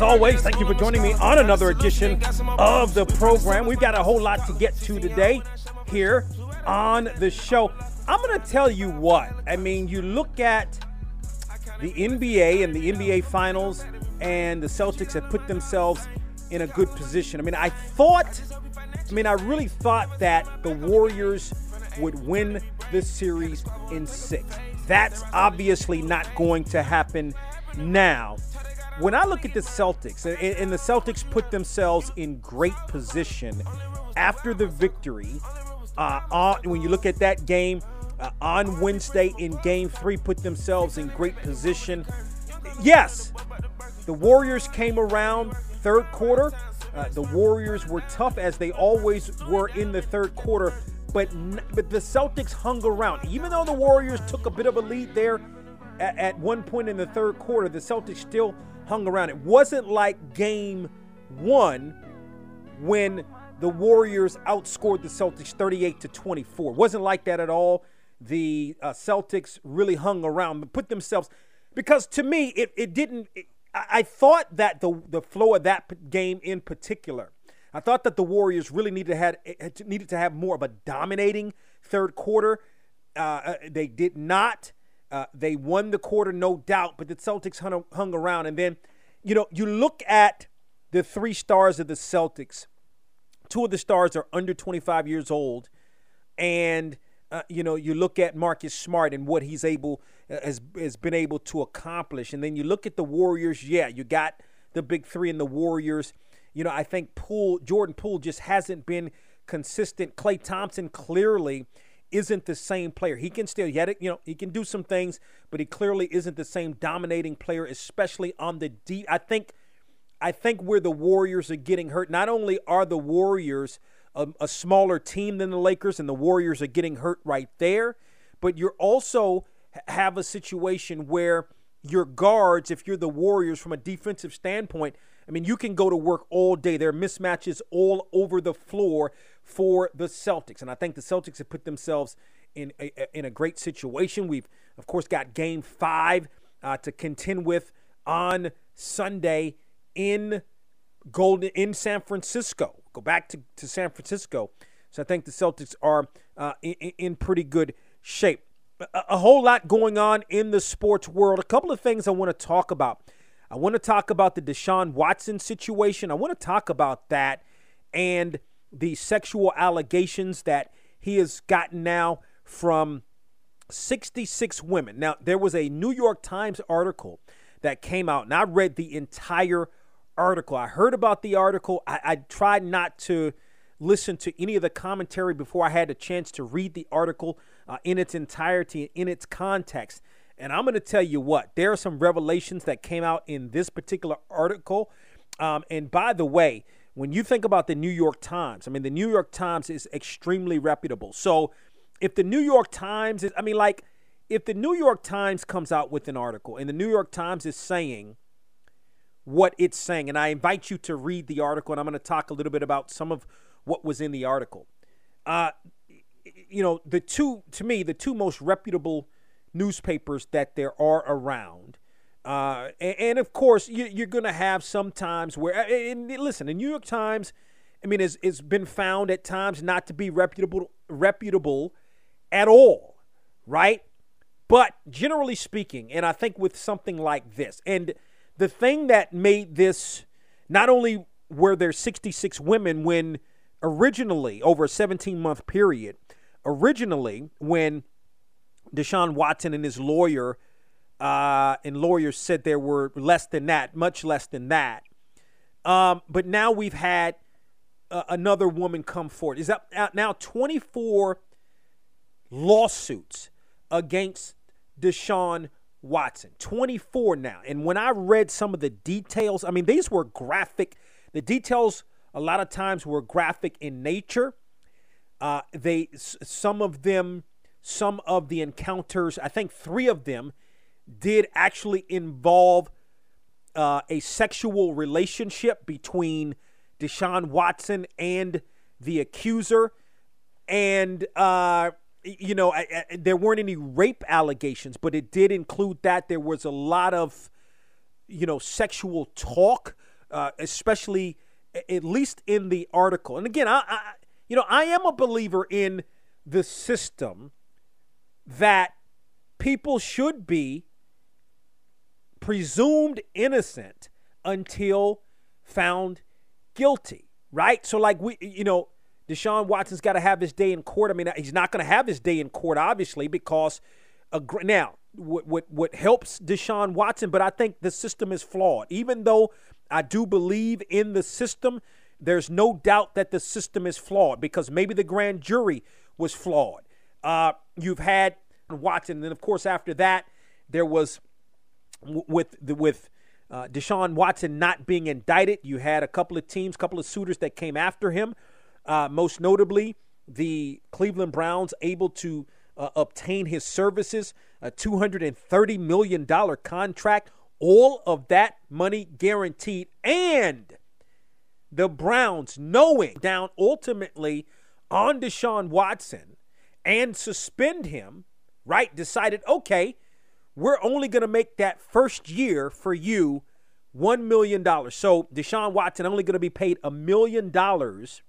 As always, thank you for joining me on another edition of the program. We've got a whole lot to get to today here on the show. I'm going to tell you what. I mean, you look at the NBA and the NBA Finals, and the Celtics have put themselves in a good position. I mean, I thought, I mean, I really thought that the Warriors would win this series in six. That's obviously not going to happen now. When I look at the Celtics, and, and the Celtics put themselves in great position after the victory, uh, on, when you look at that game uh, on Wednesday in game three, put themselves in great position. Yes, the Warriors came around third quarter. Uh, the Warriors were tough as they always were in the third quarter, but n- but the Celtics hung around. Even though the Warriors took a bit of a lead there at, at one point in the third quarter, the Celtics still hung around. It wasn't like game one when the Warriors outscored the Celtics 38 to 24. It wasn't like that at all. The uh, Celtics really hung around, but put themselves because to me it, it didn't. It, I, thought that the the flow of that game in particular, I thought that the Warriors really needed to had needed to have more of a dominating third quarter. Uh, uh, they did not. Uh, they won the quarter, no doubt, but the Celtics hung, hung around. And then, you know, you look at the three stars of the Celtics. Two of the stars are under 25 years old, and uh, you know you look at Marcus Smart and what he's able uh, has has been able to accomplish, and then you look at the Warriors. Yeah, you got the big three in the Warriors. You know, I think Poole Jordan Poole just hasn't been consistent. Klay Thompson clearly isn't the same player. He can still, yet you know, he can do some things, but he clearly isn't the same dominating player, especially on the deep. I think, I think where the Warriors are getting hurt. Not only are the Warriors a, a smaller team than the Lakers, and the Warriors are getting hurt right there, but you're also have a situation where your guards, if you're the Warriors from a defensive standpoint, I mean, you can go to work all day. There are mismatches all over the floor for the Celtics. And I think the Celtics have put themselves in a, in a great situation. We've, of course, got game five uh, to contend with on Sunday in Golden in San Francisco. Go back to, to San Francisco. So I think the Celtics are uh, in, in pretty good shape. A, a whole lot going on in the sports world. A couple of things I want to talk about. I want to talk about the Deshaun Watson situation. I want to talk about that and the sexual allegations that he has gotten now from 66 women. Now, there was a New York Times article that came out, and I read the entire article. I heard about the article. I, I tried not to listen to any of the commentary before I had a chance to read the article uh, in its entirety, in its context. And I'm going to tell you what, there are some revelations that came out in this particular article. Um, and by the way, when you think about the New York Times, I mean, the New York Times is extremely reputable. So if the New York Times is, I mean, like, if the New York Times comes out with an article and the New York Times is saying what it's saying, and I invite you to read the article, and I'm going to talk a little bit about some of what was in the article. Uh, you know, the two, to me, the two most reputable newspapers that there are around. Uh, and, and, of course, you, are going to have some times where, and listen, the New York Times, I mean, has, has been found at times not to be reputable, reputable at all, right? But generally speaking, and I think with something like this, and the thing that made this not only were there 66 women when originally over a 17 month period, originally when Deshaun Watson and his lawyer uh, and lawyers said there were less than that, much less than that. Um, but now we've had uh, another woman come forward. Is that uh, now 24 lawsuits against Deshaun Watson? 24 now. And when I read some of the details, I mean, these were graphic. The details a lot of times were graphic in nature. Uh, they some of them, some of the encounters, I think three of them did actually involve uh, a sexual relationship between Deshaun Watson and the accuser. And, uh, you know, I, I, there weren't any rape allegations, but it did include that. There was a lot of, you know, sexual talk, uh, especially, at least in the article. And again, I, I, you know, I am a believer in the system that people should be presumed innocent until found guilty, right? So, like, we, you know, Deshaun Watson's got to have his day in court. I mean, he's not going to have his day in court, obviously, because uh, now what, what what helps Deshaun Watson, but I think the system is flawed. Even though I do believe in the system, there's no doubt that the system is flawed because maybe the grand jury was flawed. Uh, you've had Watson, and then of course after that there was with with uh, Deshaun Watson not being indicted. You had a couple of teams, couple of suitors that came after him. Uh, most notably, the Cleveland Browns able to uh, obtain his services, a $230 million contract, all of that money guaranteed, and the Browns knowing down ultimately on Deshaun Watson and suspend him, right? Decided, okay, we're only going to make that first year for you $1 million. So Deshaun Watson only going to be paid a million dollars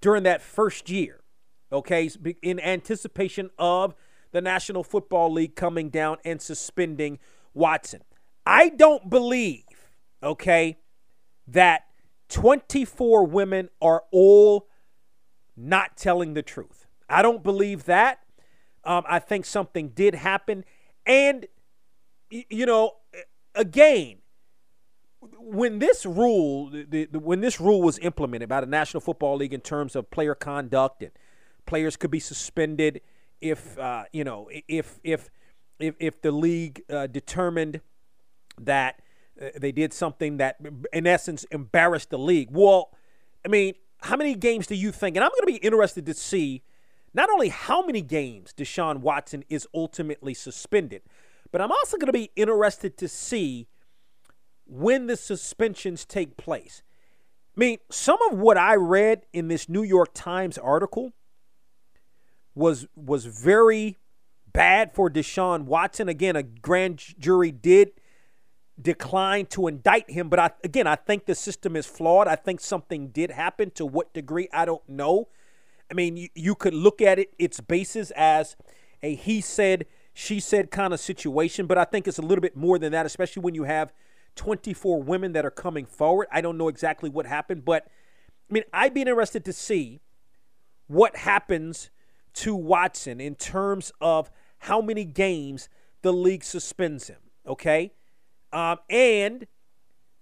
during that first year, okay, in anticipation of the National Football League coming down and suspending Watson. I don't believe, okay, that 24 women are all not telling the truth. I don't believe that. Um, I think something did happen. And, you know, again, when this rule, the, the, when this rule was implemented by the National Football League in terms of player conduct and players could be suspended if, uh, you know, if, if, if, if the league uh, determined that uh, they did something that, in essence, embarrassed the league. Well, I mean, how many games do you think? And I'm going to be interested to see not only how many games Deshaun Watson is ultimately suspended, but I'm also going to be interested to see when the suspensions take place. I mean, some of what I read in this New York Times article was was very bad for Deshaun Watson. Again, a grand jury did decline to indict him, but I, again, I think the system is flawed. I think something did happen. To what degree, I don't know. I mean, you, you could look at it, its basis as a he said, she said kind of situation, but I think it's a little bit more than that, especially when you have 24 women that are coming forward. I don't know exactly what happened, but I mean, I'd be interested to see what happens to Watson in terms of how many games the league suspends him, okay? Um, and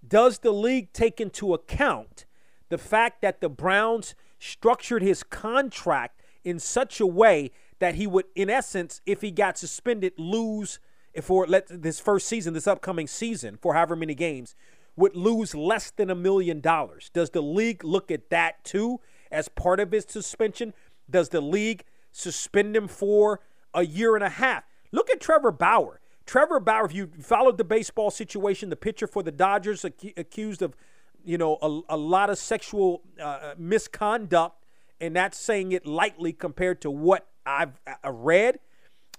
does the league take into account the fact that the Browns structured his contract in such a way that he would, in essence, if he got suspended, lose for let this first season, this upcoming season, for however many games, would lose less than a million dollars. Does the league look at that too as part of his suspension? Does the league suspend him for a year and a half? Look at Trevor Bauer. Trevor Bauer, if you followed the baseball situation, the pitcher for the Dodgers ac- accused of you know, a, a lot of sexual uh, uh, misconduct, and that's saying it lightly compared to what I've uh, read.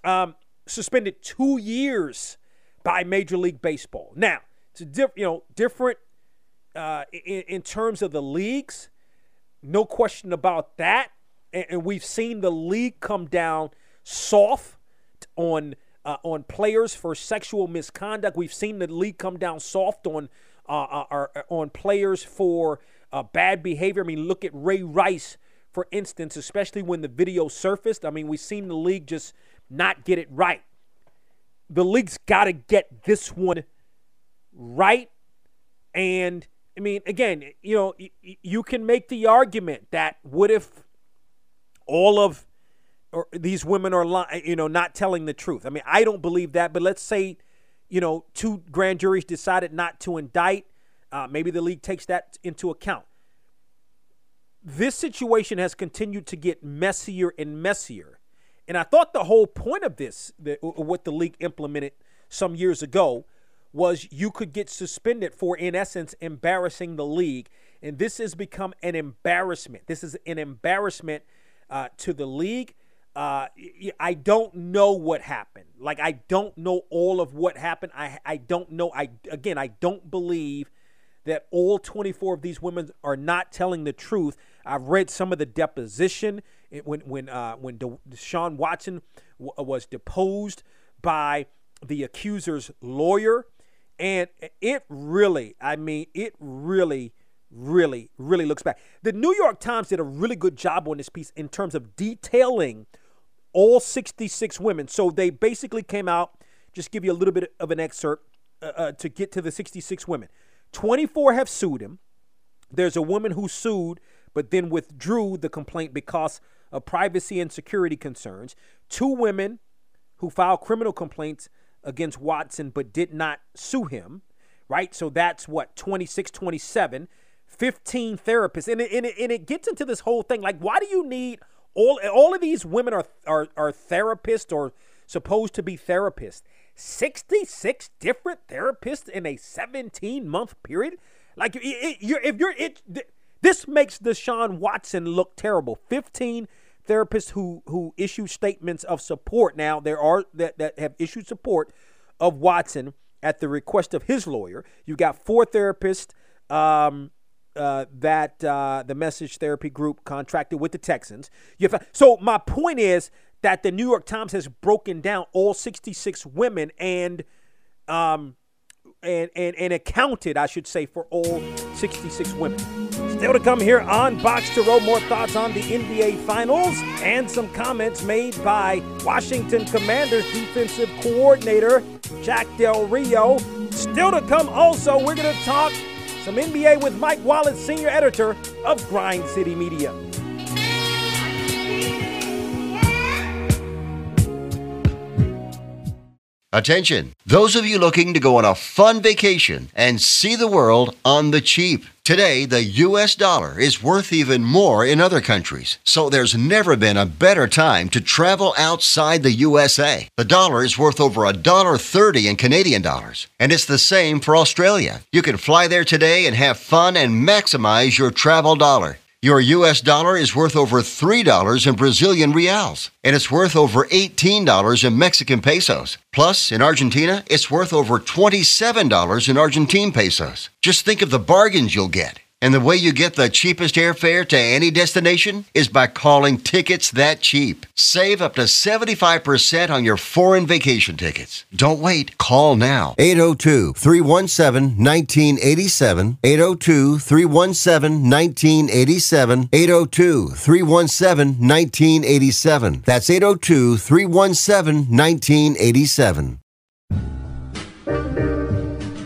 Um, suspended two years by Major League Baseball. Now, it's a diff, you know, different uh, in, in, terms of the leagues. No question about that. And, and we've seen the league come down soft on uh, on players for sexual misconduct. We've seen the league come down soft on uh, uh, on players for uh, bad behavior. I mean, look at Ray Rice, for instance, especially when the video surfaced. I mean, we've seen the league just not get it right. The league's got to get this one right. And I mean, again, you know, y- you can make the argument that what if all of these women are lying, you know, not telling the truth. I mean, I don't believe that, but let's say, you know, two grand juries decided not to indict. Uh, maybe the league takes that into account. This situation has continued to get messier and messier. And I thought the whole point of this, the, what the league implemented some years ago, was you could get suspended for, in essence, embarrassing the league. And this has become an embarrassment. This is an embarrassment uh, to the league uh, I don't know what happened. Like I don't know all of what happened. I I don't know. I again I don't believe that all 24 of these women are not telling the truth. I've read some of the deposition when when uh, when Deshaun Watson w- was deposed by the accuser's lawyer, and it really, I mean, it really really, really looks bad. The New York Times did a really good job on this piece in terms of detailing all 66 women. So they basically came out, just give you a little bit of an excerpt uh, uh, to get to the 66 women. 24 have sued him. There's a woman who sued but then withdrew the complaint because of privacy and security concerns. Two women who filed criminal complaints against Watson but did not sue him, right? So that's what, 26, 27. 15 therapists. And it, and, it, and it gets into this whole thing like, why do you need all all of these women are are are therapists or supposed to be therapists. 66 different therapists in a 17 month period. Like it, it, you're, if you're it, this makes Deshaun Watson look terrible. 15 therapists who who issue statements of support. Now there are that that have issued support of Watson at the request of his lawyer. You got four therapists um, uh, that uh, the message therapy group contracted with the Texans. so my point is that the New York Times has broken down all 66 women and um and and and accounted, I should say, for all 66 women. Still to come here on Box to Row, more thoughts on the NBA Finals and some comments made by Washington Commanders defensive coordinator Jack Del Rio. Still to come, also, we're going to talk some NBA with Mike Wallace, senior editor of Grind City Media. Attention, those of you looking to go on a fun vacation and see the world on the cheap. Today, the US dollar is worth even more in other countries, so there's never been a better time to travel outside the USA. The dollar is worth over a dollar 30 in Canadian dollars, and it's the same for Australia. You can fly there today and have fun and maximize your travel dollar. Your US dollar is worth over $3 in Brazilian reals, and it's worth over $18 in Mexican pesos. Plus, in Argentina, it's worth over $27 in Argentine pesos. Just think of the bargains you'll get. And the way you get the cheapest airfare to any destination is by calling Tickets That Cheap. Save up to 75% on your foreign vacation tickets. Don't wait, call now. 802 317 1987. 802 317 1987. 802 317 1987. That's 802 317 1987.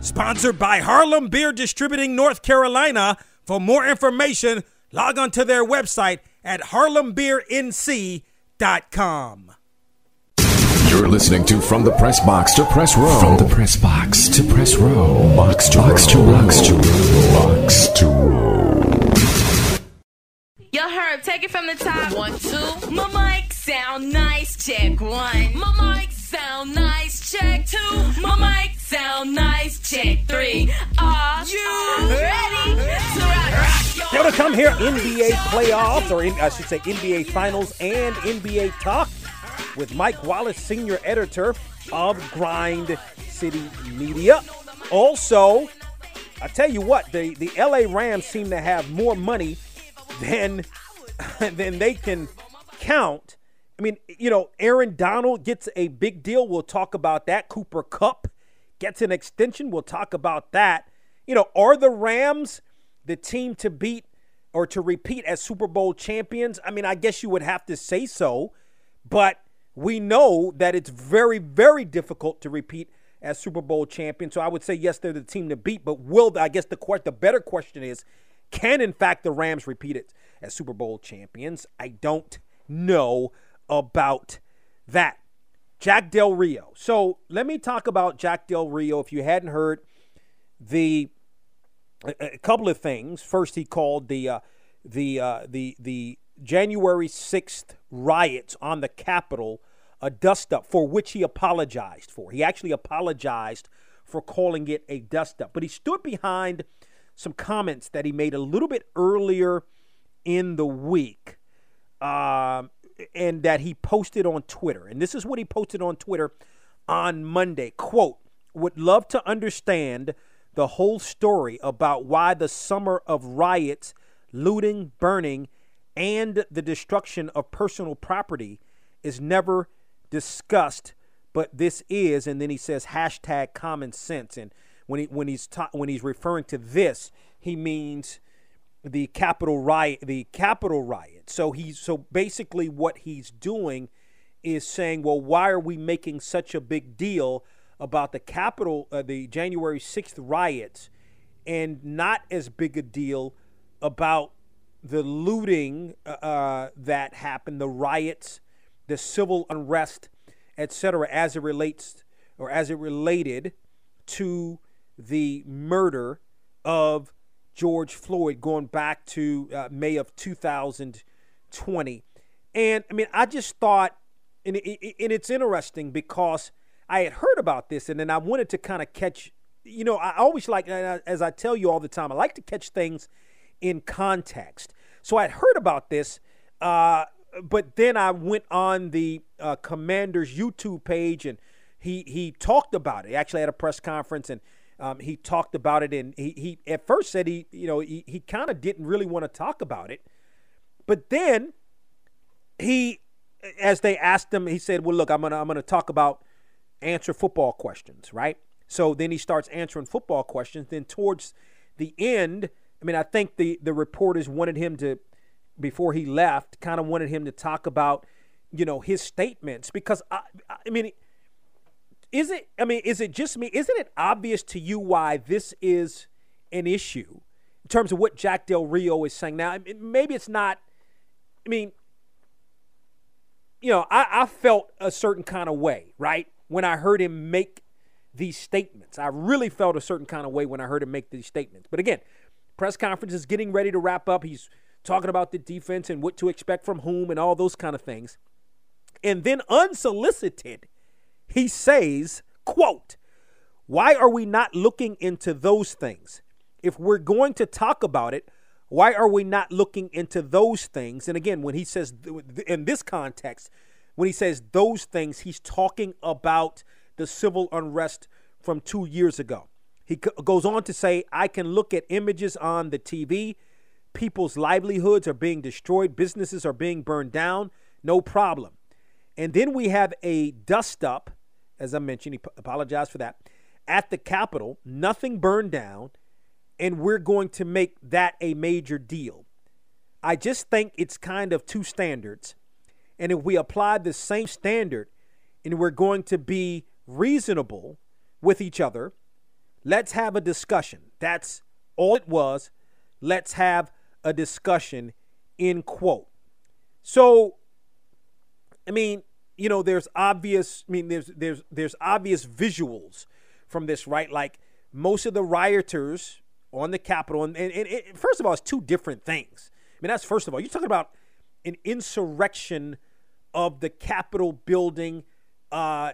Sponsored by Harlem Beer Distributing North Carolina. For more information, log on to their website at harlembeernc.com. You're listening to From the Press Box to Press Row. From the Press Box to Press Row. Box to Box to Box to Row. Box to Row. Yo, Herb, take it from the top. One, two. My mic sound nice. Check one. My mic sound nice. Check two. My mic sound nice. Check three. Are you ready to rock? Still to come here, NBA playoffs, or in, I should say NBA finals and NBA talk with Mike Wallace, senior editor of Grind City Media. Also, I tell you what, the, the LA Rams seem to have more money than than they can count. I mean, you know, Aaron Donald gets a big deal. We'll talk about that. Cooper Kupp gets an extension. We'll talk about that. You know, are the Rams the team to beat or to repeat as Super Bowl champions? I mean, I guess you would have to say so, but we know that it's very, very difficult to repeat as Super Bowl champions. So I would say yes, they're the team to beat. But will I guess the que- the better question is, can in fact the Rams repeat it as Super Bowl champions? I don't know about that. Jack Del Rio. So let me talk about Jack Del Rio. If you hadn't heard, the a, a couple of things. First, he called the uh, the uh, the the January sixth riots on the Capitol a dust up, for which he apologized for. He actually apologized for calling it a dust up, but he stood behind some comments that he made a little bit earlier in the week. Um, and that he posted on Twitter. And this is what he posted on Twitter on Monday. Quote, would love to understand the whole story about why the summer of riots, looting, burning, and the destruction of personal property is never discussed, but this is, and then he says hashtag common sense. And when he when he's ta- when he's referring to this, he means the Capitol riot, the Capitol riot. So he's so basically what he's doing is saying, well, why are we making such a big deal about the Capitol, uh, the January sixth riots, and not as big a deal about the looting uh, uh, that happened, the riots, the civil unrest, etc., as it relates or as it related to the murder of George Floyd going back to uh, May of 2020. And I mean, I just thought, and, it, and it's interesting because I had heard about this and then I wanted to kind of catch, you know, I always like, as I tell you all the time, I like to catch things in context. So I had heard about this, uh, but then I went on the uh, commander's YouTube page and he he talked about it. He actually had a press conference and um, he talked about it, and he, he at first said he, you know, he, he kind of didn't really want to talk about it. But then he, as they asked him, he said, well, look, I'm going to I'm gonna talk about answer football questions, right? So then he starts answering football questions. Then towards the end, I mean, I think the, the reporters wanted him to, before he left, kind of wanted him to talk about, you know, his statements because I, I mean, is it i mean is it just me? Isn't it obvious to you why this is an issue in terms of what jack del rio is saying? Now maybe it's not i mean you know i, I felt a certain kind of way right when i heard him make these statements. I really felt a certain kind of way when i heard him make these statements. But again press conference is getting ready to wrap up. He's talking about the defense and what to expect from whom and all those kind of things. And then unsolicited he says, quote, why are we not looking into those things? If we're going to talk about it, why are we not looking into those things? And again, when he says in this context, when he says those things, he's talking about the civil unrest from two years ago. He goes on to say, I can look at images on the TV. People's livelihoods are being destroyed, businesses are being burned down, no problem. And then we have a dust up as I mentioned, he apologized for that. At the Capitol, nothing burned down, and we're going to make that a major deal. I just think it's kind of two standards. And if we apply the same standard and we're going to be reasonable with each other, let's have a discussion. That's all it was. Let's have a discussion, in quote. So, I mean, you know, there's obvious. I mean, there's there's there's obvious visuals from this, right? Like most of the rioters on the Capitol, and, and, and first of all, it's two different things. I mean, that's first of all. You're talking about an insurrection of the Capitol building uh,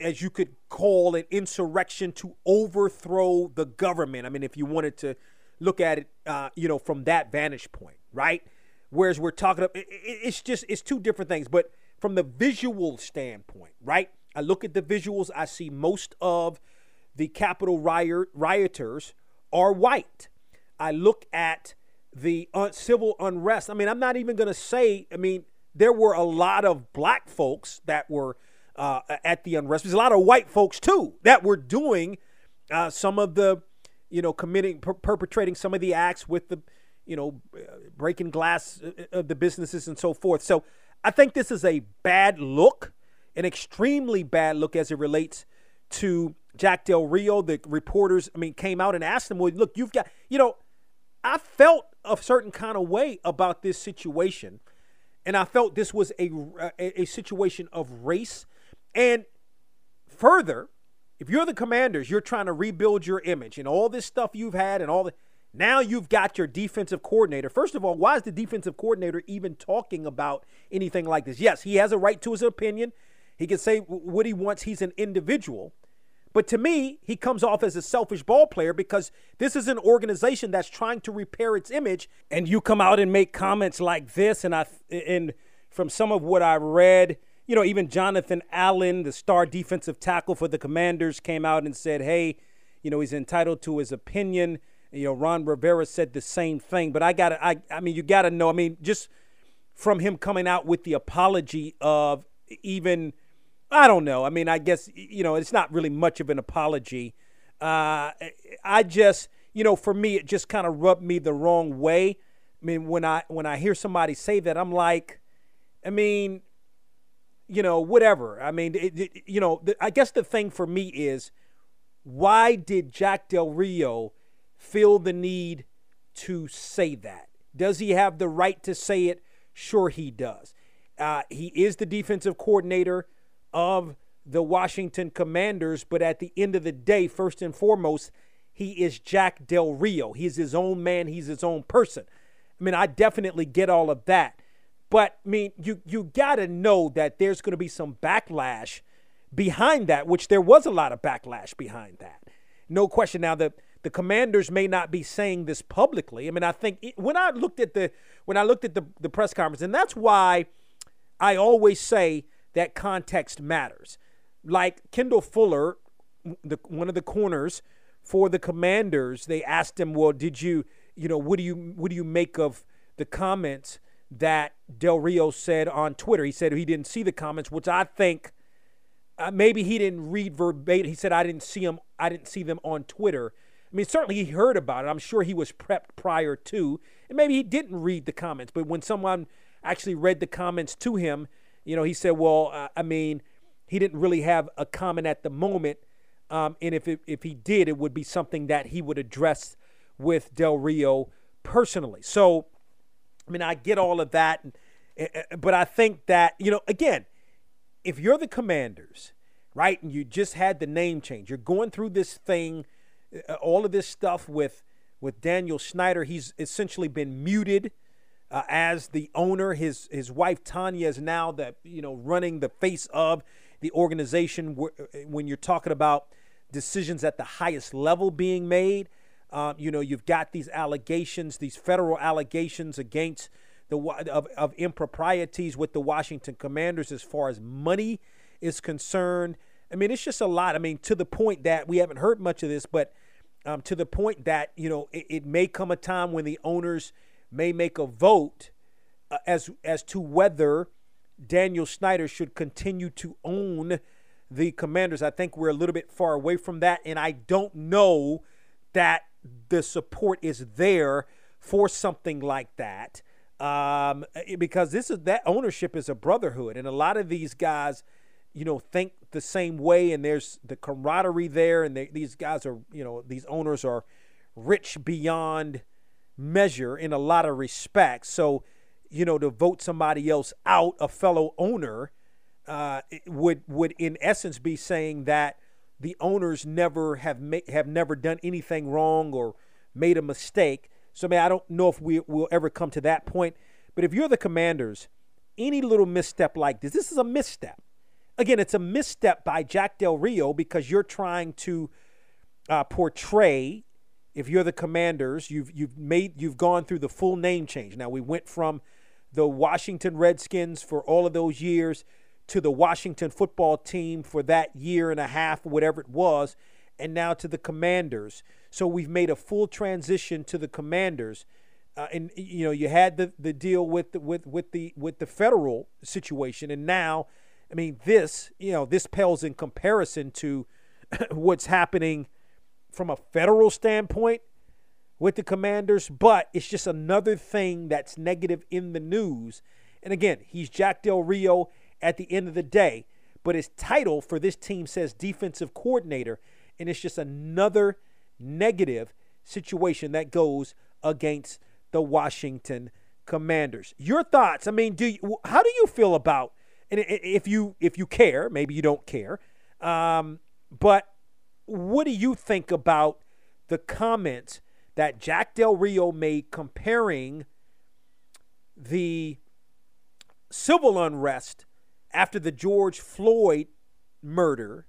as you could call an insurrection to overthrow the government. I mean, if you wanted to look at it, uh, you know, from that vantage point, right? Whereas we're talking, it, it, it's just it's two different things. But from the visual standpoint, right? I look at the visuals. I see most of the Capitol riot, rioters are white. I look at the un- civil unrest. I mean, I'm not even going to say. I mean, there were a lot of black folks that were uh, at the unrest. There's a lot of white folks too that were doing uh, some of the, you know, committing, per- perpetrating some of the acts with the, you know, uh, breaking glass uh, of the businesses and so forth. So I think this is a bad look, an extremely bad look as it relates to Jack Del Rio. The reporters, I mean, came out and asked him, "Well, look, you've got, you know." I felt a certain kind of way about this situation, and I felt this was a, a, a situation of race. And further, if you're the commanders, you're trying to rebuild your image and all this stuff you've had and all the now you've got your defensive coordinator. First of all, why is the defensive coordinator even talking about anything like this? Yes, he has a right to his opinion. He can say what he wants. He's an individual. But to me, he comes off as a selfish ball player because this is an organization that's trying to repair its image, and you come out and make comments like this. And I, and from some of what I read, you know, even Jonathan Allen, the star defensive tackle for the Commanders, came out and said, "Hey, you know, he's entitled to his opinion." You know, Ron Rivera said the same thing. But I got to, I, I mean, you got to know. I mean, just from him coming out with the apology of even I don't know. I mean, I guess you know it's not really much of an apology. Uh, I just, you know, for me, it just kind of rubbed me the wrong way. I mean, when I when I hear somebody say that, I'm like, I mean, you know, whatever. I mean, it, it, you know, the, I guess the thing for me is, why did Jack Del Rio feel the need to say that? Does he have the right to say it? Sure, he does. Uh, he is the defensive coordinator of the Washington Commanders, but at the end of the day, first and foremost, he is Jack Del Rio. He's his own man, he's his own person. I mean, I definitely get all of that. But I mean, you you got to know that there's to be some backlash behind that, which there was a lot of backlash behind that. No question. Now the the commanders may not be saying this publicly. I mean, I think it, when I looked at the when I looked at the the press conference, and that's why I always say that context matters. Like Kendall Fuller, the, one of the corners for the Commanders, they asked him, "Well, did you, you know, what do you what do you make of the comments that Del Rio said on Twitter?" He said he didn't see the comments, which I think uh, maybe he didn't read verbatim. He said I didn't see them. I didn't see them on Twitter. I mean, certainly he heard about it. I'm sure he was prepped prior to, and maybe he didn't read the comments. But when someone actually read the comments to him, you know, he said, well, uh, I mean, he didn't really have a comment at the moment. Um, and if, it, if he did, it would be something that he would address with Del Rio personally. So, I mean, I get all of that. But I think that, you know, again, if you're the commanders, right, and you just had the name change, you're going through this thing, all of this stuff with with Daniel Snyder. He's essentially been muted uh, as the owner. His his wife Tanya is now the you know running the face of the organization. Uh, when you're talking about decisions at the highest level being made, uh, you know you've got these allegations, these federal allegations against the of, of improprieties with the Washington Commanders as far as money is concerned. I mean, it's just a lot. I mean, to the point that we haven't heard much of this, but um, to the point that you know it, it may come a time when the owners may make a vote uh, as as to whether Daniel Snyder should continue to own the Commanders. I think we're a little bit far away from that, and I don't know that the support is there for something like that um, because this is that ownership is a brotherhood, and a lot of these guys, you know, think the same way, and there's the camaraderie there, and they, these guys are, you know, these owners are rich beyond measure in a lot of respects. So, you know, to vote somebody else out, a fellow owner, uh, would would in essence be saying that the owners never have ma- have never done anything wrong or made a mistake. So, I mean, I don't know if we will ever come to that point. But if you're the Commanders, any little misstep like this, this is a misstep. Again, it's a misstep by Jack Del Rio because you're trying to uh, portray. If you're the Commanders, you've you've made you've gone through the full name change. Now we went from the Washington Redskins for all of those years to the Washington football team for that year and a half, whatever it was, and now to the Commanders. So we've made a full transition to the Commanders. Uh, and you know you had the, the deal with the, with with the with the federal situation, and now, I mean this you know this pales in comparison to what's happening from a federal standpoint with the Commanders, but it's just another thing that's negative in the news. And again, he's Jack Del Rio at the end of the day, but his title for this team says defensive coordinator, and it's just another negative situation that goes against the Washington Commanders. Your thoughts? I mean, do you, how do you feel about and if you if you care, maybe you don't care, um, but what do you think about the comments that Jack Del Rio made comparing the civil unrest after the George Floyd murder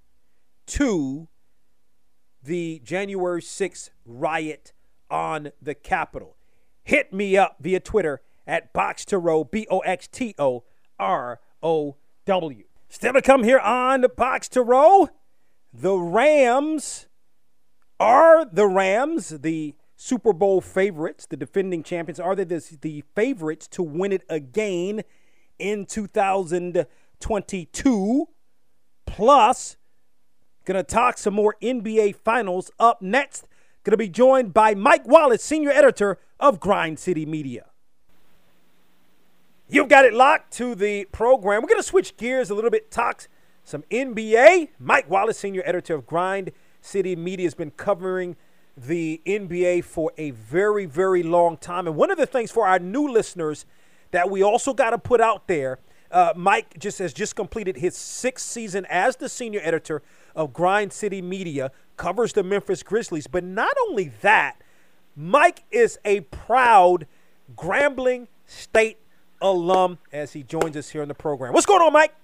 to the January 6th riot on the Capitol? Hit me up via Twitter at Box to Row, B O X T O R O W. Still to come here on Box to Row. The Rams are the Rams, the Super Bowl favorites, the defending champions. Are they the, the favorites to win it again in 2022? Plus, gonna talk some more NBA Finals up next. Gonna be joined by Mike Wallace, senior editor of Grind City Media. You've got it locked to the program. We're gonna switch gears a little bit. Talk some NBA. Mike Wallace, senior editor of Grind City Media, has been covering the NBA for a very, very long time. And one of the things for our new listeners that we also got to put out there, uh, Mike just has just completed his sixth season as the senior editor of Grind City Media, covers the Memphis Grizzlies. But not only that, Mike is a proud Grambling State alum as he joins us here on the program. What's going on, Mike?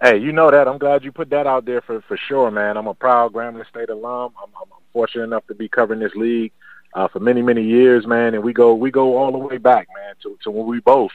Hey, you know that. I'm glad you put that out there for for sure, man. I'm a proud Grambling State alum. I'm, I'm fortunate enough to be covering this league uh, for many many years, man. And we go we go all the way back, man, to to when we both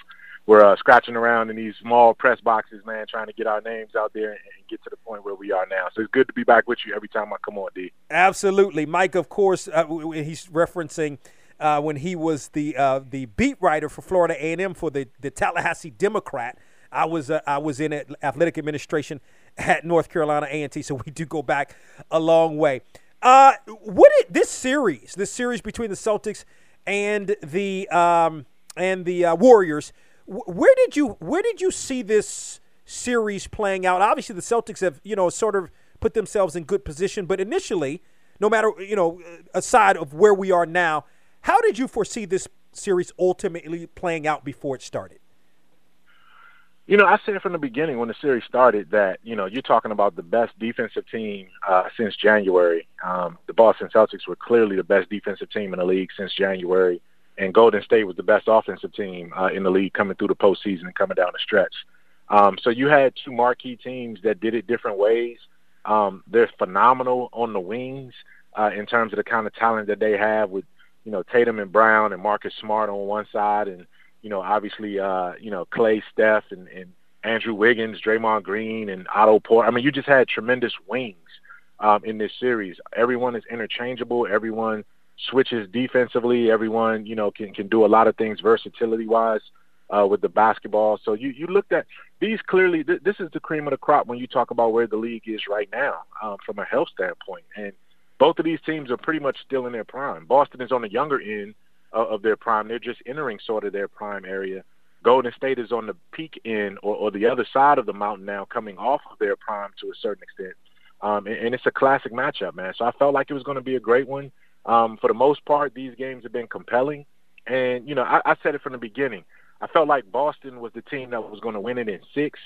were uh, scratching around in these small press boxes, man, trying to get our names out there and, and get to the point where we are now. So it's good to be back with you every time I come on, D. Absolutely, Mike. Of course, uh, he's referencing. Uh, when he was the uh, the beat writer for Florida A&M for the, the Tallahassee Democrat, I was uh, I was in athletic administration at North Carolina A&T, so we do go back a long way. Uh, what it, this series, this series between the Celtics and the um, and the uh, Warriors, where did you where did you see this series playing out? Obviously, the Celtics have you know sort of put themselves in good position, but initially, no matter you know aside of where we are now, how did you foresee this series ultimately playing out before it started? You know, I said from the beginning when the series started that, you know, you're talking about the best defensive team uh, since January. Um, the Boston Celtics were clearly the best defensive team in the league since January, and Golden State was the best offensive team uh, in the league coming through the postseason and coming down the stretch. Um, so you had two marquee teams that did it different ways. Um, they're phenomenal on the wings uh, in terms of the kind of talent that they have with, you know, Tatum and Brown and Marcus Smart on one side and – you know, obviously, uh, you know, Klay, Steph, and, and Andrew Wiggins, Draymond Green, and Otto Porter. I mean, you just had tremendous wings um, in this series. Everyone is interchangeable. Everyone switches defensively. Everyone, you know, can can do a lot of things versatility wise uh, with the basketball. So you you looked at these clearly. Th- this is the cream of the crop when you talk about where the league is right now um, from a health standpoint. And both of these teams are pretty much still in their prime. Boston is on the younger end of, of their prime. They're just entering sort of their prime area. Golden State is on the peak end or, or the other side of the mountain now, coming off of their prime to a certain extent. Um, and, and it's a classic matchup, man. So I felt like it was going to be a great one. Um, for the most part, these games have been compelling. And, you know, I, I said it from the beginning. I felt like Boston was the team that was going to win it in six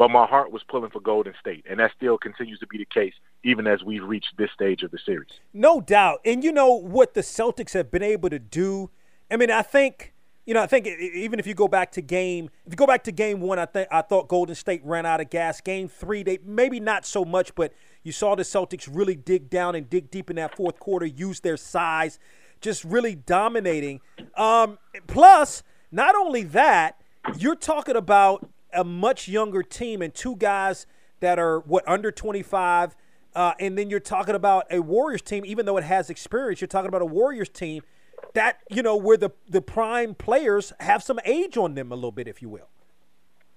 but my heart was pulling for Golden State, and that still continues to be the case even as we've reached this stage of the series. No doubt. And you know what the Celtics have been able to do? I mean, I think, you know, I think even if you go back to game, if you go back to game one, I think I thought Golden State ran out of gas. Game three, they maybe not so much, but you saw the Celtics really dig down and dig deep in that fourth quarter, use their size, just really dominating. Um, plus, not only that, you're talking about a much younger team and two guys that are what under 25, uh, and then you're talking about a Warriors team, even though it has experience. You're talking about a Warriors team that you know where the the prime players have some age on them a little bit, if you will.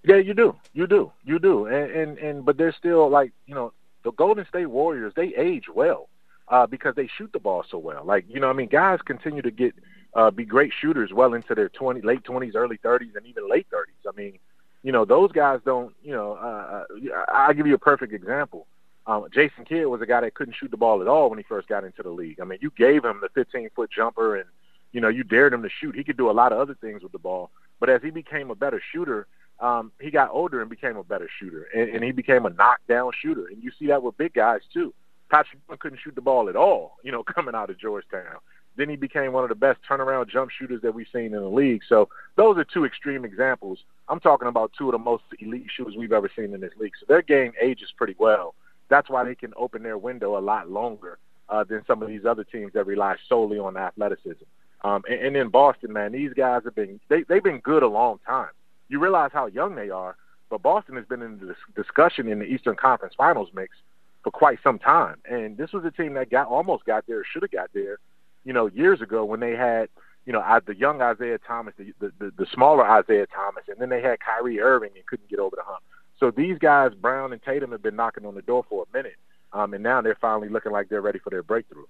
Yeah, you do, you do, you do, and and, and but they're still like you know the Golden State Warriors. They age well uh, because they shoot the ball so well. Like you know, I mean, guys continue to get uh, be great shooters well into their twenty, late twenties, early thirties, and even late thirties. I mean, you know, those guys don't. You know, uh, uh I'll give you a perfect example. Um, Jason Kidd was a guy that couldn't shoot the ball at all when he first got into the league. I mean, you gave him the 15 foot jumper and, you know, you dared him to shoot. He could do a lot of other things with the ball. But as he became a better shooter, um, he got older and became a better shooter. And, and he became a knockdown shooter. And you see that with big guys, too. Patrick couldn't shoot the ball at all, you know, coming out of Georgetown. Then he became one of the best turnaround jump shooters that we've seen in the league. So those are two extreme examples. I'm talking about two of the most elite shooters we've ever seen in this league. So their game ages pretty well that's why they can open their window a lot longer uh, than some of these other teams that rely solely on athleticism. Um, and, and in Boston, man, these guys have been they they've been good a long time. You realize how young they are, but Boston has been in the discussion in the Eastern Conference Finals mix for quite some time. And this was a team that got almost got there, should have got there, you know, years ago when they had, you know, the young Isaiah Thomas, the, the the smaller Isaiah Thomas, and then they had Kyrie Irving and couldn't get over the hump. So these guys, Brown and Tatum, have been knocking on the door for a minute, um, and now they're finally looking like they're ready for their breakthrough.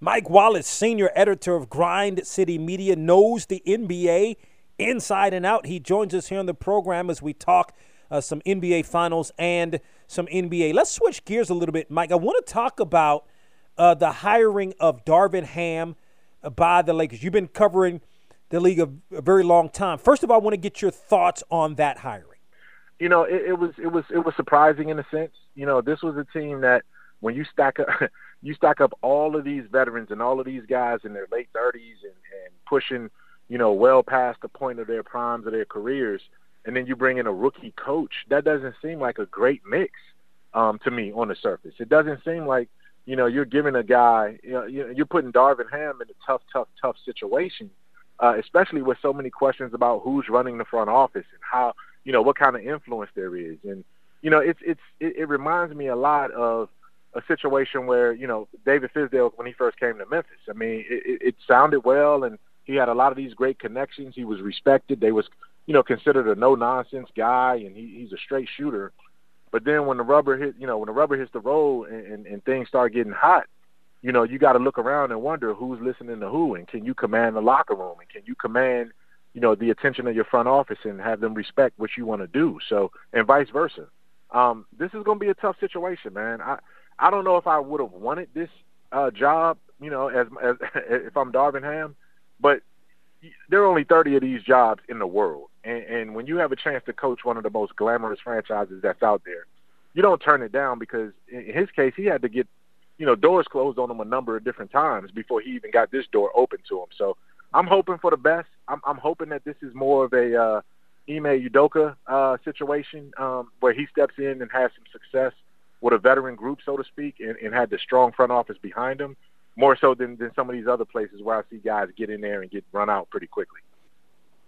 Mike Wallace, senior editor of Grind City Media, knows the NBA inside and out. He joins us here on the program as we talk uh, some NBA Finals and some NBA. Let's switch gears a little bit, Mike. I want to talk about uh, the hiring of Darvin Ham by the Lakers. You've been covering the league a, a very long time. First of all, I want to get your thoughts on that hiring you know, it, it was it was it was surprising in a sense. You know, this was a team that when you stack up you stack up all of these veterans and all of these guys in their late thirties and, and pushing, you know, well past the point of their primes of their careers, and then you bring in a rookie coach. That doesn't seem like a great mix um, to me on the surface. It doesn't seem like you know you're giving a guy you know you're putting Darvin Ham in a tough, tough, tough situation, uh, especially with so many questions about who's running the front office and how you know what kind of influence there is, and you know it's it's it, it reminds me a lot of a situation where you know David Fizdale when he first came to Memphis. I mean, it, it sounded well, and he had a lot of these great connections. He was respected. They was you know considered a no nonsense guy, and he, he's a straight shooter. But then when the rubber hit, you know, when the rubber hits the road and, and, and things start getting hot, you know, you got to look around and wonder who's listening to who, and can you command the locker room, and can you command you know, the attention of your front office and have them respect what you want to do. So, and vice versa. Um, this is going to be a tough situation, man. I I don't know if I would have wanted this uh, job, you know, as, as if I'm Darvin Ham, but there are only 30 of these jobs in the world, and, and when you have a chance to coach one of the most glamorous franchises that's out there, you don't turn it down because in his case, he had to get, you know, doors closed on him a number of different times before he even got this door open to him. So I'm hoping for the best. I'm, I'm hoping that this is more of a uh, Ime Udoka uh, situation um, where he steps in and has some success with a veteran group, so to speak, and, and had the strong front office behind him, more so than, than some of these other places where I see guys get in there and get run out pretty quickly.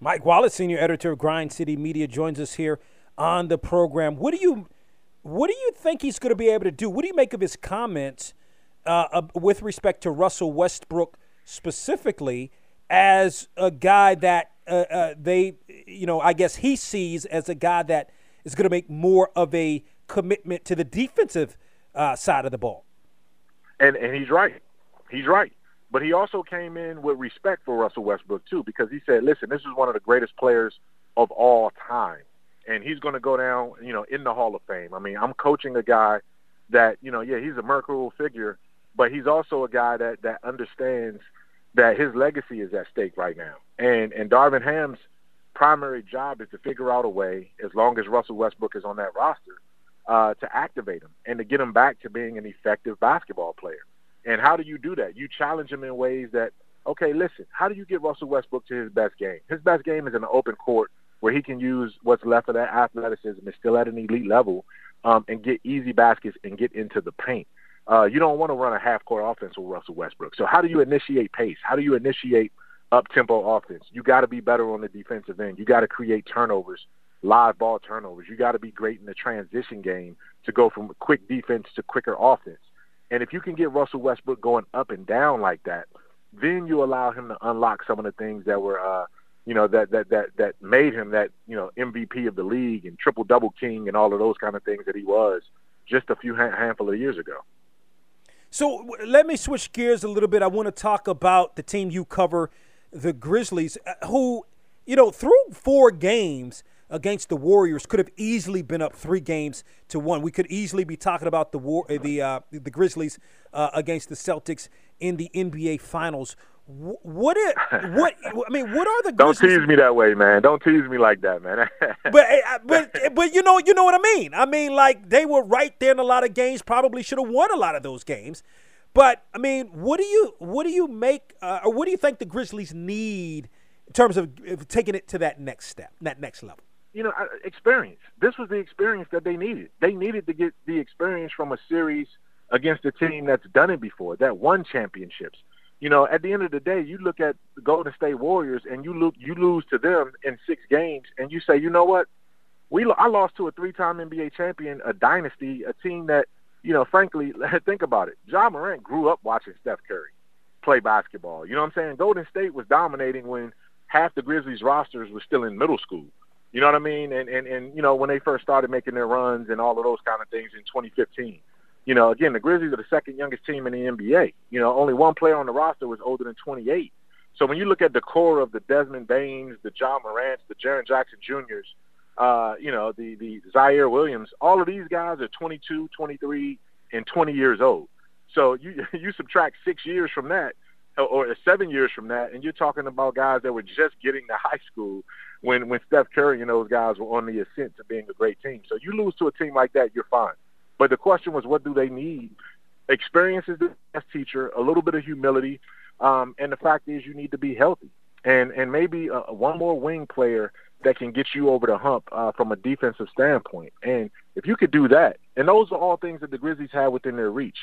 Mike Wallace, senior editor of Grind City Media, joins us here on the program. What do you what do you think he's going to be able to do? What do you make of his comments uh, with respect to Russell Westbrook specifically? As a guy that uh, uh, they, you know, I guess he sees as a guy that is going to make more of a commitment to the defensive uh, side of the ball. And and he's right. He's right. But he also came in with respect for Russell Westbrook too, because he said, "Listen, this is one of the greatest players of all time, and he's going to go down, you know, in the Hall of Fame." I mean, I'm coaching a guy that, you know, yeah, he's a mercurial figure, but he's also a guy that that understands that his legacy is at stake right now. And and Darvin Ham's primary job is to figure out a way, as long as Russell Westbrook is on that roster, uh, to activate him and to get him back to being an effective basketball player. And how do you do that? You challenge him in ways that okay, listen, how do you get Russell Westbrook to his best game? His best game is in an open court where he can use what's left of that athleticism is still at an elite level um, and get easy baskets and get into the paint. Uh, you don't want to run a half court offense with Russell Westbrook. So how do you initiate pace? How do you initiate up tempo offense? You got to be better on the defensive end. You got to create turnovers, live ball turnovers. You got to be great in the transition game to go from quick defense to quicker offense. And if you can get Russell Westbrook going up and down like that, then you allow him to unlock some of the things that were, uh, you know, that that that that made him that you know MVP of the league and triple double king and all of those kind of things that he was just a few handful of years ago. So let me switch gears a little bit. I want to talk about the team you cover, the Grizzlies, uh, who, you know, through four games against the Warriors could have easily been up three games to one. We could easily be talking about the war, uh, the uh, the Grizzlies uh, against the Celtics in the NBA Finals. What it? What I mean? What are the? Don't tease me that way, man. Don't tease me like that, man. but but but you know you know what I mean. I mean, like they were right there in a lot of games. Probably should have won a lot of those games. But I mean, what do you what do you make uh, or what do you think the Grizzlies need in terms of taking it to that next step, that next level? You know, experience. This was the experience that they needed. They needed to get the experience from a series against a team that's done it before, that won championships you know, at the end of the day, you look at the Golden State Warriors and you look you lose to them in six games, and you say, you know what, we I lost to a three-time NBA champion, a dynasty, a team that, you know, frankly, think about it. Ja Morant grew up watching Steph Curry play basketball. You know what I'm saying? Golden State was dominating when half the Grizzlies rosters were still in middle school. You know what I mean? And and and you know when they first started making their runs and all of those kind of things in 2015 you know, again, the Grizzlies are the second youngest team in the NBA. You know, only one player on the roster was older than 28. So when you look at the core of the Desmond Banes, the Ja Morants, the Jaren Jackson Juniors, uh, you know, the the Ziaire Williams, all of these guys are 22, 23, and 20 years old. So you you subtract six years from that, or seven years from that, and you're talking about guys that were just getting to high school when when Steph Curry and those guys were on the ascent to being a great team. So you lose to a team like that, you're fine. But the question was, what do they need? Experience the best teacher. A little bit of humility, um, and the fact is, you need to be healthy, and and maybe uh, one more wing player that can get you over the hump uh, from a defensive standpoint. And if you could do that, and those are all things that the Grizzlies have within their reach.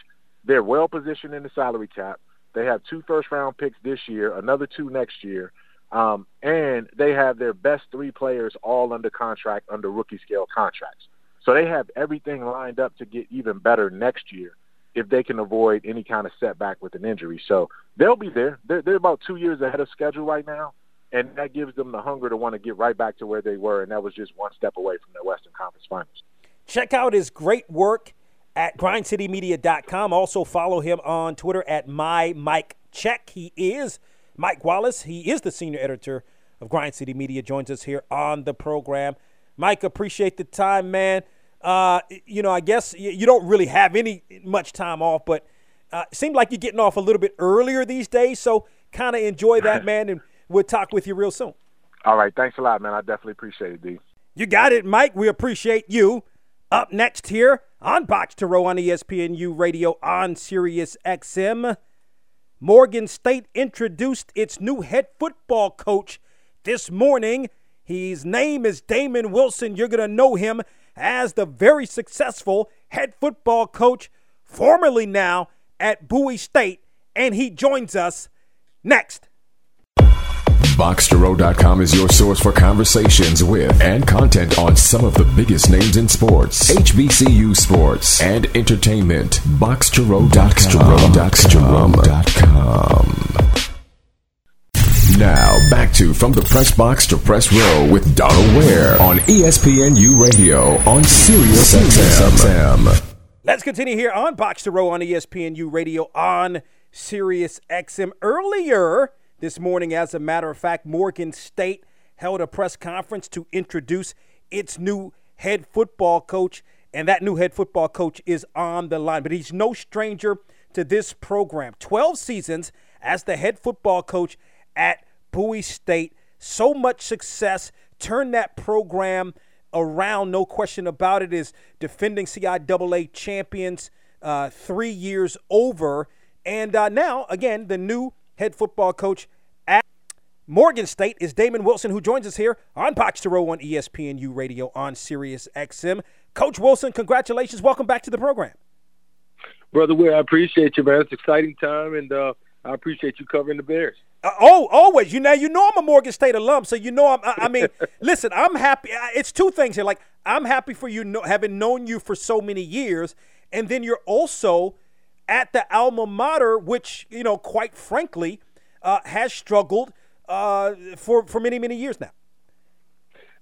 They're well positioned in the salary cap. They have two first round picks this year, another two next year. Um, and they have their best three players all under contract under rookie scale contracts. So they have everything lined up to get even better next year if they can avoid any kind of setback with an injury. So they'll be there. They're, they're about two years ahead of schedule right now, and that gives them the hunger to want to get right back to where they were, and that was just one step away from the Western Conference Finals. Check out his great work at grindcitymedia.com. Also follow him on Twitter at my Mike Check. He is Mike Wallace. He is the senior editor of Grind City Media. Joins us here on the program. Mike, appreciate the time, man. Uh, you know, I guess you don't really have any much time off, but uh, it seems like you're getting off a little bit earlier these days. So kind of enjoy that, man, and we'll talk with you real soon. All right. Thanks a lot, man. I definitely appreciate it, D. You got it, Mike. We appreciate you. Up next here on Box to Row on ESPNU Radio on Sirius XM, Morgan State introduced its new head football coach this morning his name is Damon Wilson. You're going to know him as the very successful head football coach, formerly now at Bowie State, and he joins us next. Box2Row.com is your source for conversations with and content on some of the biggest names in sports, HBCU sports, and entertainment. Box2Row.com. Box2Row.com. Now, back to From the Press Box to Press Row with Donald Ware on ESPNU Radio on Sirius XM. Let's continue here on Box to Row on ESPNU Radio on Sirius XM. Earlier this morning, as a matter of fact, Morgan State held a press conference to introduce its new head football coach, and that new head football coach is on the line. But he's no stranger to this program. 12 seasons as the head football coach at Bowie State. So much success. Turn that program around, no question about it, is defending CIAA champions uh, three years over. And uh, now, again, the new head football coach at Morgan State, is Damon Wilson, who joins us here on Box to Row on ESPNU Radio on Sirius XM. Coach Wilson, congratulations. Welcome back to the program. Brother Ware, I appreciate you, man. It's an exciting time, and uh, I appreciate you covering the Bears. Oh, always. You know, you know I'm a Morgan State alum, so you know I'm. I, I mean, listen, I'm happy. It's two things here. Like I'm happy for you know, having known you for so many years, and then you're also at the alma mater, which you know, quite frankly, uh, has struggled uh, for for many many years now.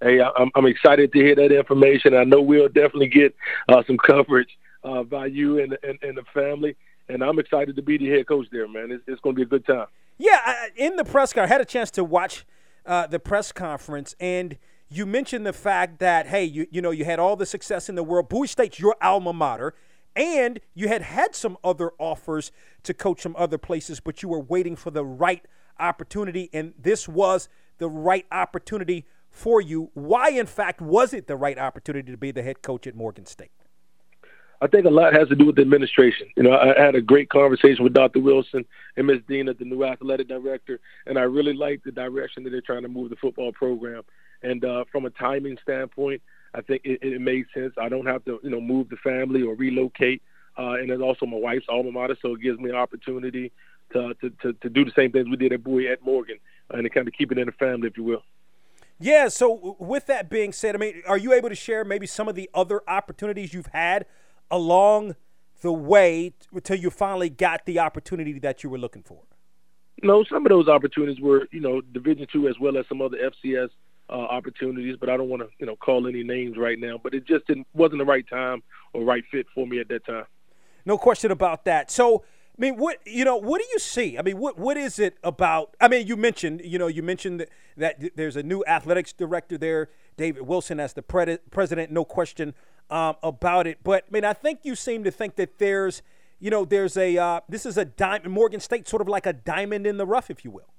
Hey, I'm, I'm excited to hear that information. I know we'll definitely get uh, some coverage uh, by you and, and, and the family, and I'm excited to be the head coach there, man. It's, it's going to be a good time. Yeah, I- in the press car, I had a chance to watch uh, the press conference, and you mentioned the fact that hey, you you know you had all the success in the world. Bowie State's your alma mater, and you had had some other offers to coach some other places, but you were waiting for the right opportunity, and this was the right opportunity for you. Why, in fact, was it the right opportunity to be the head coach at Morgan State? I think a lot has to do with the administration. You know, I had a great conversation with Dr. Wilson and Ms. Dean, at the new athletic director, and I really like the direction that they're trying to move the football program. And uh, from a timing standpoint, I think it, it made sense. I don't have to, you know, move the family or relocate. Uh, and it's also my wife's alma mater, so it gives me an opportunity to, to, to, to do the same things we did at Bowie at Morgan and to kind of keep it in the family, if you will. Yeah. So, with that being said, I mean, are you able to share maybe some of the other opportunities you've had along the way until you finally got the opportunity that you were looking for? No, some of those opportunities were, you know, Division two as well as some other FCS uh, opportunities, but I don't want to, you know, call any names right now. But it just didn't wasn't the right time or right fit for me at that time. No question about that. So, I mean, what you know, what do you see? I mean, what what is it about? I mean, you mentioned, you know, you mentioned that, that there's a new athletics director there, David Wilson, as the pre- president. No question um, about it. But I mean, I think you seem to think that there's, you know, there's a uh, this is a diamond. Morgan State, sort of like a diamond in the rough, if you will.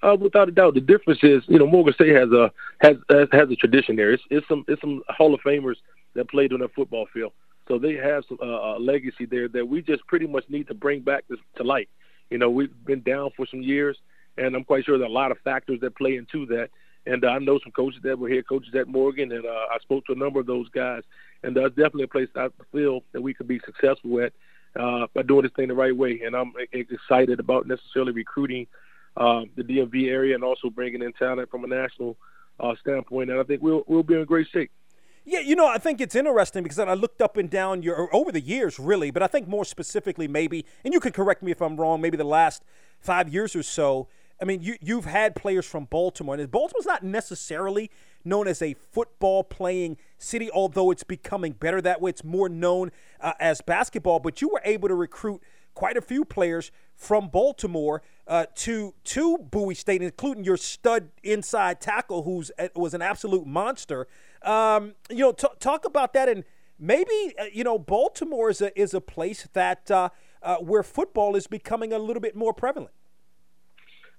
Uh, without a doubt, the difference is, you know, Morgan State has a has has, has a tradition there. It's, it's some it's some Hall of Famers that played on that football field, so they have some uh, a legacy there that we just pretty much need to bring back to, to light. You know, we've been down for some years, and I'm quite sure there are a lot of factors that play into that. And I know some coaches that were here, coaches at Morgan, and uh, I spoke to a number of those guys. And uh, definitely a place I feel that we could be successful at uh, by doing this thing the right way. And I'm excited about necessarily recruiting uh, the DMV area and also bringing in talent from a national uh, standpoint. And I think we'll we'll be in great shape. Yeah, you know, I think it's interesting because I looked up and down your over the years, really, but I think more specifically, maybe, and you can correct me if I'm wrong. Maybe the last five years or so. I mean, you you've had players from Baltimore, and Baltimore's not necessarily known as a football playing city, although it's becoming better that way. It's more known uh, as basketball, but you were able to recruit quite a few players from Baltimore uh, to to Bowie State, including your stud inside tackle, who's was an absolute monster. Um, you know, t- talk about that, and maybe uh, you know Baltimore is a is a place that uh, uh, where football is becoming a little bit more prevalent.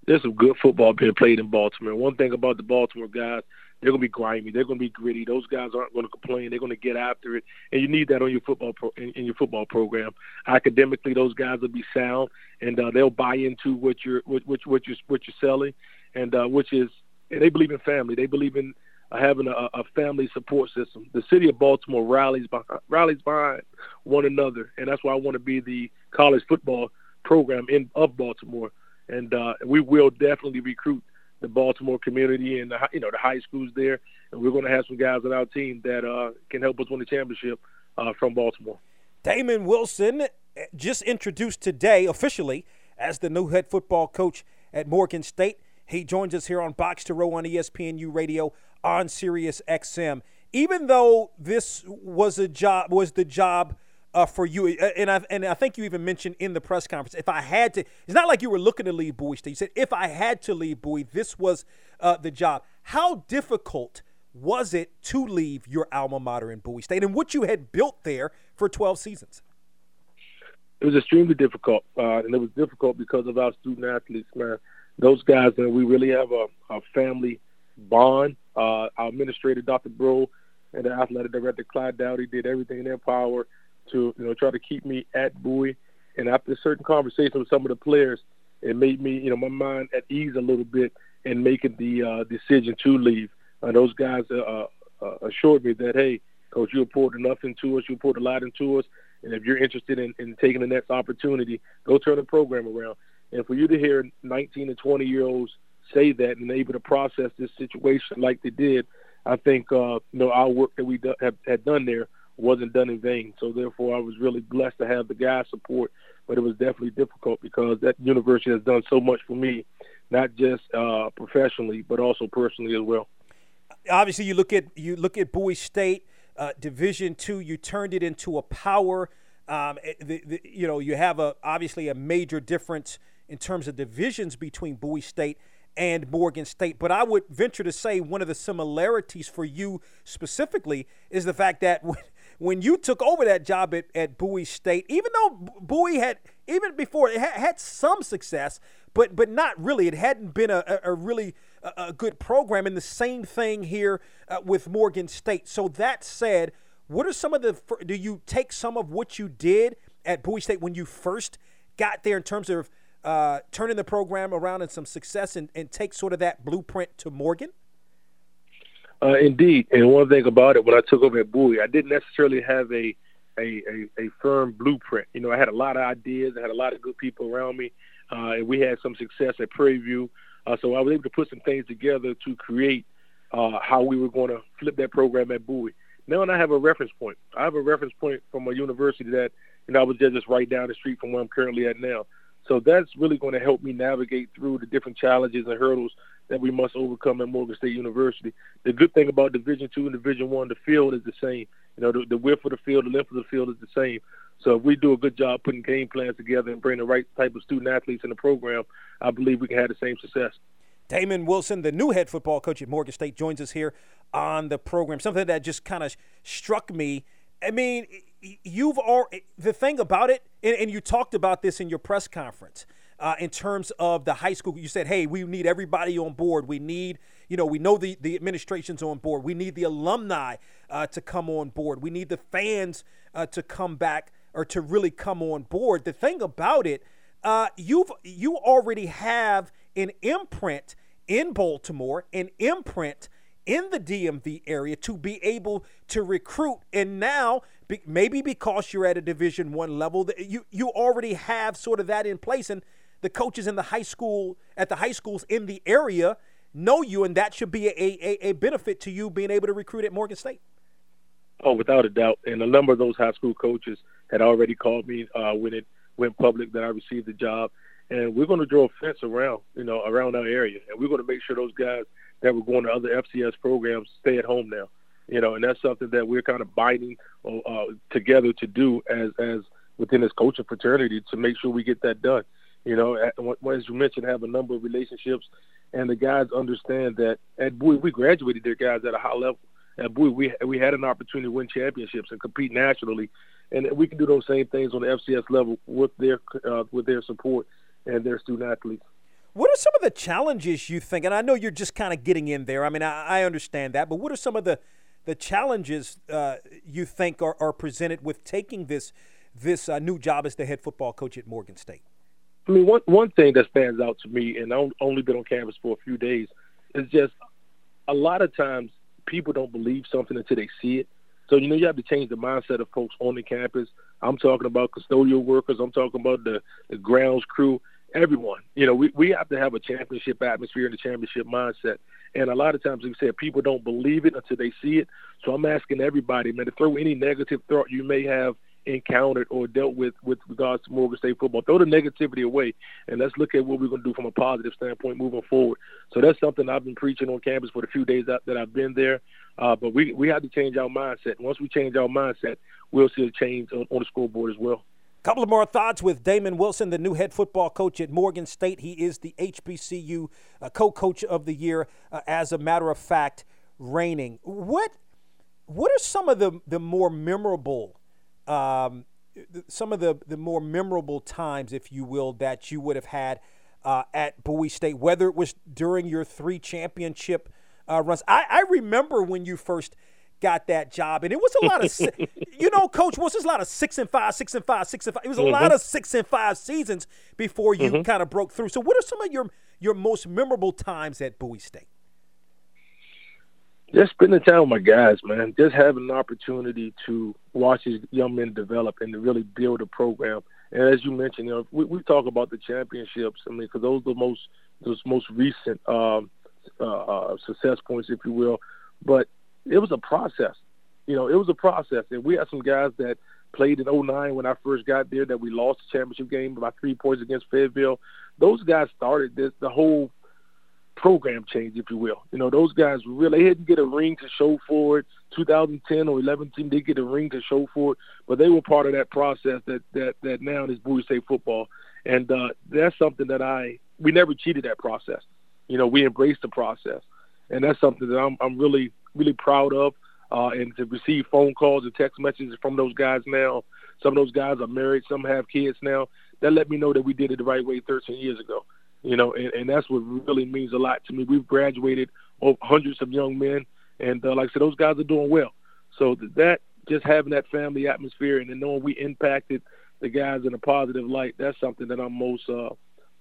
There's some good football being played in Baltimore. One thing about the Baltimore guys, they're going to be grimy. They're going to be gritty. Those guys aren't going to complain. They're going to get after it, and you need that on your football pro, in, in your football program. Academically, those guys will be sound, and uh, they'll buy into what you're what, what, what you're what you're selling, and uh, which is and they believe in family. They believe in uh, having a, a family support system. The city of Baltimore rallies behind, rallies behind one another, and that's why I want to be the college football program in of Baltimore, and uh, we will definitely recruit the Baltimore community and the, you know the high schools there, and we're going to have some guys on our team that uh, can help us win the championship uh, from Baltimore. Damon Wilson just introduced today officially as the new head football coach at Morgan State. He joins us here on Box to Row on ESPNU Radio on Sirius XM. Even though this was a job, was the job uh, for you, and I and I think you even mentioned in the press conference, if I had to, it's not like you were looking to leave Bowie State. You said if I had to leave Bowie, this was uh, the job. How difficult was it to leave your alma mater in Bowie State and what you had built there for 12 seasons? It was extremely difficult, uh, and it was difficult because of our student athletes, man. Those guys, and we really have a, a family bond. Uh, our administrator, Dr. Breaux, and the athletic director, Clyde Doughty, did everything in their power to, you know, try to keep me at Bowie. And after certain conversations with some of the players, it made me, you know, my mind at ease a little bit in making the uh, decision to leave. Uh, those guys uh, uh, assured me that, hey, coach, you poured enough into us, you poured a lot into us, and if you're interested in, in taking the next opportunity, go turn the program around. And for you to hear 19 and 20 year olds say that and able to process this situation like they did, I think uh, you know our work that we do, have, had done there wasn't done in vain. So therefore, I was really blessed to have the guys' support, but it was definitely difficult because that university has done so much for me, not just uh, professionally but also personally as well. Obviously, you look at you look at Bowie State uh, Division Two. You turned it into a power. Um, eh, the, the, you know, you have a obviously a major difference in terms of divisions between Bowie State and Morgan State. But I would venture to say one of the similarities for you specifically is the fact that when, you took over that job at, at Bowie State, even though Bowie had, even before, it had, had some success, but but not really. It hadn't been a, a, a really a, a, good program. And the same thing here uh, with Morgan State. So that said, what are some of the, do you take some of what you did at Bowie State when you first got there in terms of uh, turning the program around and some success and, and take sort of that blueprint to Morgan? Uh, indeed, and one thing about it, when I took over at Bowie, I didn't necessarily have a, a a, a firm blueprint. You know, I had a lot of ideas, I had a lot of good people around me, uh, and we had some success at Prairie View. Uh, so I was able to put some things together to create uh, how we were going to flip that program at Bowie. Now and I have a reference point. I have a reference point from a university that you know I was just right down the street from where I'm currently at now. So that's really going to help me navigate through the different challenges and hurdles that we must overcome at Morgan State University. The good thing about Division Two and Division One, the field is the same. You know, the, the width of the field, the length of the field is the same. So if we do a good job putting game plans together and bring the right type of student athletes in the program, I believe we can have the same success. Damon Wilson, the new head football coach at Morgan State, joins us here on the program. Something that just kind of struck me. I mean, you've all the thing about it, and, and, you talked about this in your press conference. Uh, in terms of the high school, you said, "Hey, we need everybody on board. We need, you know, we know the the administration's on board. We need the alumni uh, to come on board. We need the fans uh, to come back or to really come on board." The thing about it, uh, you've you already have an imprint in Baltimore, an imprint in the DMV area to be able to recruit. And now, maybe because you're at a Division One level, you you already have sort of that in place, and the coaches in the high school at the high schools in the area know you, and that should be a, a, a benefit to you being able to recruit at Morgan State. Oh, without a doubt. And a number of those high school coaches had already called me uh, when it went public that I received the job. And we're going to draw a fence around, you know, around our area, and we're going to make sure those guys that were going to other FCS programs stay at home now. You know, and that's something that we're kind of binding uh, together to do as as within this coaching fraternity to make sure we get that done. You know, as you mentioned, have a number of relationships, and the guys understand that at Bowie we graduated their guys at a high level. At Bowie we we had an opportunity to win championships and compete nationally, and we can do those same things on the FCS level with their uh, with their support and their student athletes. What are some of the challenges you think? And I know you're just kind of getting in there. I mean, I, I understand that, but what are some of the the challenges uh, you think are, are presented with taking this this uh, new job as the head football coach at Morgan State? I mean, one one thing that stands out to me, and I've only been on campus for a few days, is just a lot of times people don't believe something until they see it. So you know, you have to change the mindset of folks on the campus. I'm talking about custodial workers. I'm talking about the, the grounds crew everyone. You know, we, we have to have a championship atmosphere and a championship mindset. And a lot of times, like you said, people don't believe it until they see it. So I'm asking everybody, man, to throw any negative thought you may have encountered or dealt with with regards to Morgan State football. Throw the negativity away, and let's look at what we're going to do from a positive standpoint moving forward. So that's something I've been preaching on campus for the few days that, that I've been there. Uh, but we we have to change our mindset. Once we change our mindset, we'll see a change on, on the scoreboard as well. Couple of more thoughts with Damon Wilson, the new head football coach at Morgan State. He is the HBCU uh, co-coach of the year, uh, as a matter of fact, reigning. What what are some of the the more memorable, um, some of the the more memorable times, if you will, that you would have had uh, at Bowie State, whether it was during your three championship uh, runs? I, I remember when you first got that job, and it was a lot of, si- you know, Coach was a lot of six and five, six and five, six and five. It was a lot of six and five seasons before you kind of broke through. So, what are some of your your most memorable times at Bowie State? just spending time with my guys, man. Just having an opportunity to watch these young men develop and to really build a program. And as you mentioned, you know, we, we talk about the championships. I mean, because those are the most those most recent um, uh, uh, success points, if you will. But it was a process. You know, it was a process, and we had some guys that played in 09 when I first got there that we lost the championship game by three points against Fayetteville. Those guys started this the whole program change, if you will. You know, those guys really didn't get a ring to show for it. 2010 or 11 team did get a ring to show for it, but they were part of that process that that that now is Bowie State football, and uh, that's something that I we never cheated that process. You know, we embraced the process, and that's something that I'm I'm really really proud of. Uh, and to receive phone calls and text messages from those guys now, some of those guys are married, some have kids now. That let me know that we did it the right way 13 years ago you know, and, and that's what really means a lot to me. We've graduated hundreds of young men, and uh, like I said, those guys are doing well. So that just having that family atmosphere and then knowing we impacted the guys in a positive light, that's something that I'm most uh,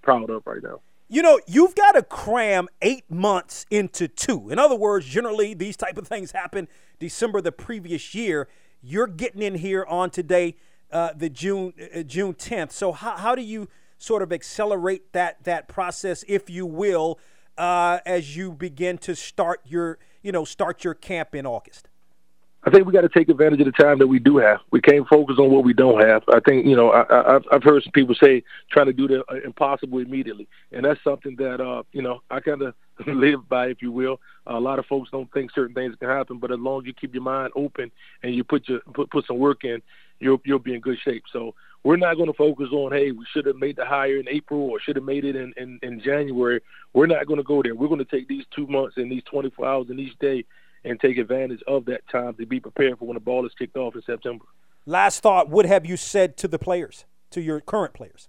proud of right now. You know, you've got to cram eight months into two. In other words, generally these type of things happen December the previous year. You're getting in here on today, uh, the June uh, June 10th. So how, how do you sort of accelerate that that process, if you will, uh, as you begin to start your you know start your camp in August? I think we got to take advantage of the time that we do have. We can't focus on what we don't have. I think you know I, I, I've heard some people say trying to do the uh, impossible immediately, and that's something that uh, you know I kind of live by, if you will. a lot of folks don't think certain things can happen, but as long as you keep your mind open and you put your put, put some work in, you'll you'll be in good shape. So we're not going to focus on hey we should have made the hire in April or should have made it in, in in January. We're not going to go there. We're going to take these two months and these 24 hours in each day and take advantage of that time to be prepared for when the ball is kicked off in September. Last thought: What have you said to the players, to your current players?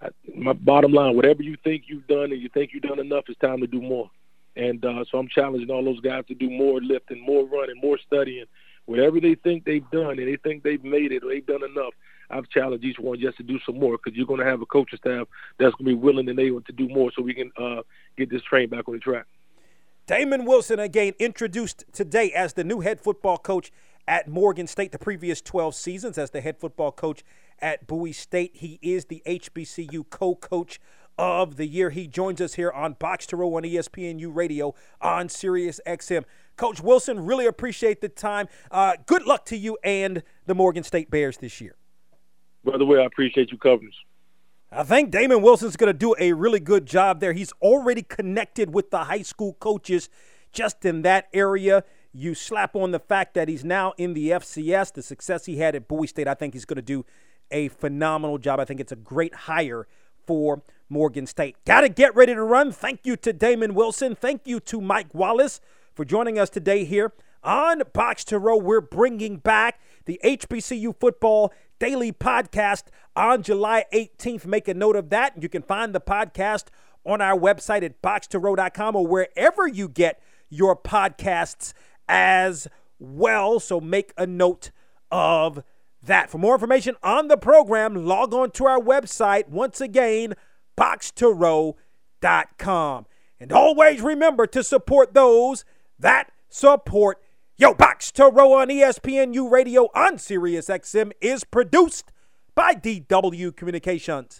I, my bottom line: whatever you think you've done and you think you've done enough, it's time to do more. And uh, so I'm challenging all those guys to do more lifting, more running, more studying. Whatever they think they've done and they think they've made it or they've done enough, I've challenged each one just to do some more because you're going to have a coaching staff that's going to be willing and able to do more so we can uh, get this train back on the track. Damon Wilson again introduced today as the new head football coach at Morgan State the previous 12 seasons as the head football coach at Bowie State. He is the HBCU co-coach of the year. He joins us here on Box to Row on ESPNU Radio on Sirius XM. Coach Wilson, really appreciate the time. Uh, good luck to you and the Morgan State Bears this year. By the way, I appreciate you covering us. I think Damon Wilson's going to do a really good job there. He's already connected with the high school coaches just in that area. You slap on the fact that he's now in the FCS, the success he had at Bowie State. I think he's going to do a phenomenal job. I think it's a great hire for Morgan State. Got to get ready to run. Thank you to Damon Wilson. Thank you to Mike Wallace for joining us today here on Box to Row. We're bringing back the HBCU football daily podcast on July 18th. Make a note of that. You can find the podcast on our website at boxtorow.com or wherever you get your podcasts as well. So make a note of that. For more information on the program, log on to our website. Once again, boxtorow.com. And always remember to support those that support Yo, Box to Row on ESPNU Radio on Sirius XM is produced by DW Communications.